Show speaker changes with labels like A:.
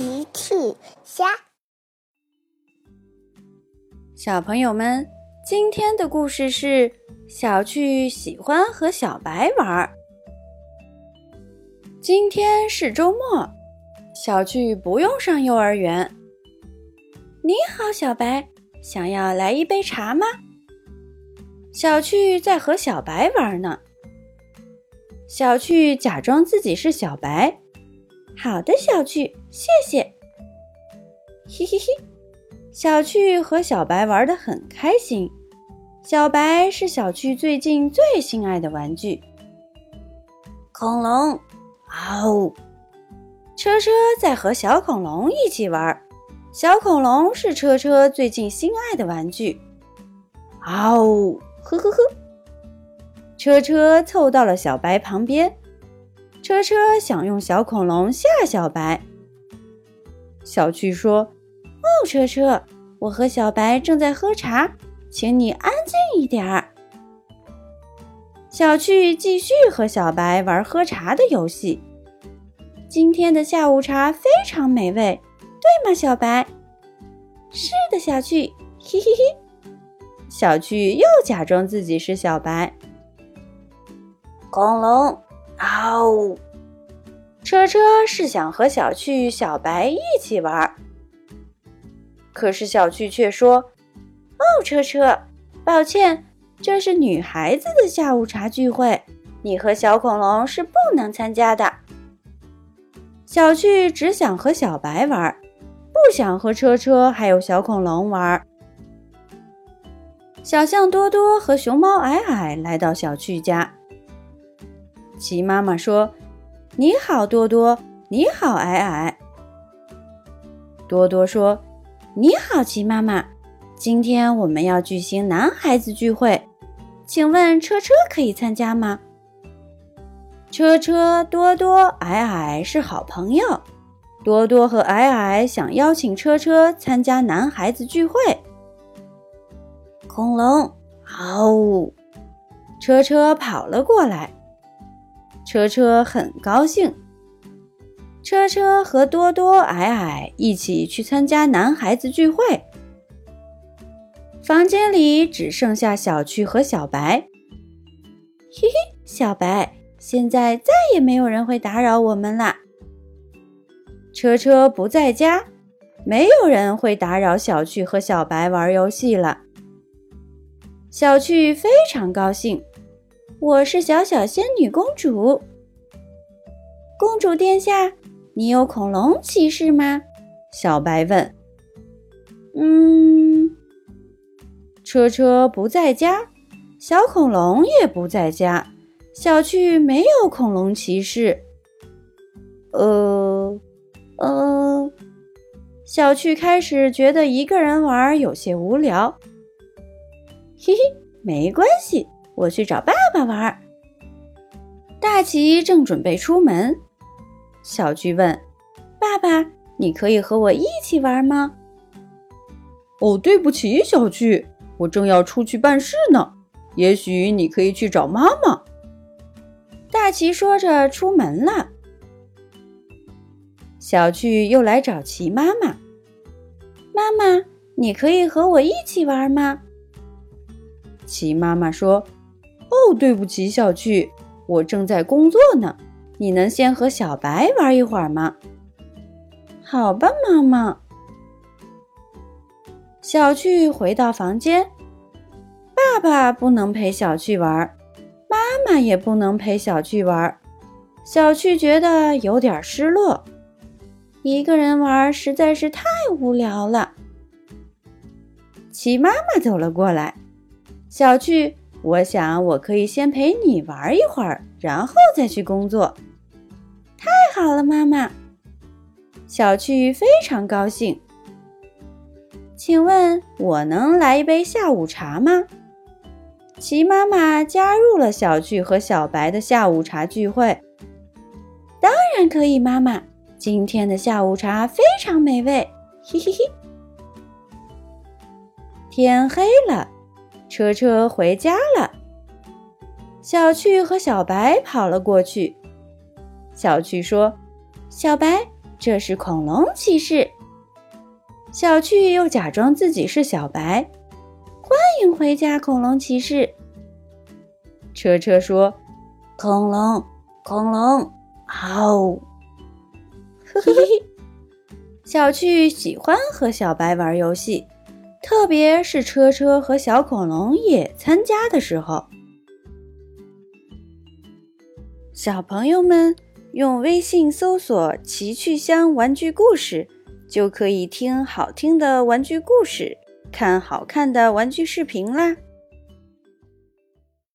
A: 奇趣虾，
B: 小朋友们，今天的故事是小趣喜欢和小白玩。今天是周末，小趣不用上幼儿园。你好，小白，想要来一杯茶吗？小趣在和小白玩呢。小趣假装自己是小白。好的，小趣，谢谢。嘿嘿嘿，小趣和小白玩得很开心。小白是小趣最近最心爱的玩具。恐龙，嗷！车车在和小恐龙一起玩。小恐龙是车车最近心爱的玩具。嗷！呵呵呵。车车凑到了小白旁边。车车想用小恐龙吓小白。小趣说：“哦，车车，我和小白正在喝茶，请你安静一点儿。”小趣继续和小白玩喝茶的游戏。今天的下午茶非常美味，对吗，小白？是的，小趣，嘿嘿嘿。小趣又假装自己是小白。恐龙。嗷！车车是想和小趣、小白一起玩，可是小趣却说：“哦，车车，抱歉，这是女孩子的下午茶聚会，你和小恐龙是不能参加的。”小趣只想和小白玩，不想和车车还有小恐龙玩。小象多多和熊猫矮矮来到小趣家。齐妈妈说：“你好，多多。你好，矮矮。”多多说：“你好，齐妈妈。今天我们要举行男孩子聚会，请问车车可以参加吗？”车车、多多、矮矮是好朋友。多多和矮矮想邀请车车参加男孩子聚会。恐龙，嗷呜！车车跑了过来。车车很高兴，车车和多多、矮矮一起去参加男孩子聚会。房间里只剩下小趣和小白。嘿嘿，小白，现在再也没有人会打扰我们啦。车车不在家，没有人会打扰小趣和小白玩游戏了。小趣非常高兴。我是小小仙女公主。公主殿下，你有恐龙骑士吗？小白问。嗯，车车不在家，小恐龙也不在家，小趣没有恐龙骑士。呃，呃，小趣开始觉得一个人玩有些无聊。嘿嘿，没关系。我去找爸爸玩。大奇正准备出门，小趣问：“爸爸，你可以和我一起玩吗？”“
C: 哦，对不起，小趣，我正要出去办事呢。也许你可以去找妈妈。”
B: 大奇说着出门了。小趣又来找奇妈妈：“妈妈，你可以和我一起玩吗？”
C: 奇妈妈说。哦，对不起，小趣，我正在工作呢。你能先和小白玩一会儿吗？
B: 好吧，妈妈。小趣回到房间，爸爸不能陪小趣玩，妈妈也不能陪小趣玩。小趣觉得有点失落，一个人玩实在是太无聊了。齐妈妈走了过来，小趣。我想，我可以先陪你玩一会儿，然后再去工作。太好了，妈妈。小趣非常高兴。请问，我能来一杯下午茶吗？齐妈妈加入了小趣和小白的下午茶聚会。当然可以，妈妈。今天的下午茶非常美味。嘿嘿嘿。天黑了。车车回家了，小趣和小白跑了过去。小趣说：“小白，这是恐龙骑士。”小趣又假装自己是小白，“欢迎回家，恐龙骑士。”
C: 车车说：“
B: 恐龙，恐龙，好。”
C: 嘿嘿嘿。
B: 小趣喜欢和小白玩游戏，特别是车车和小恐龙也参加的时候。小朋友们用微信搜索“奇趣箱玩具故事”，就可以听好听的玩具故事，看好看的玩具视频啦。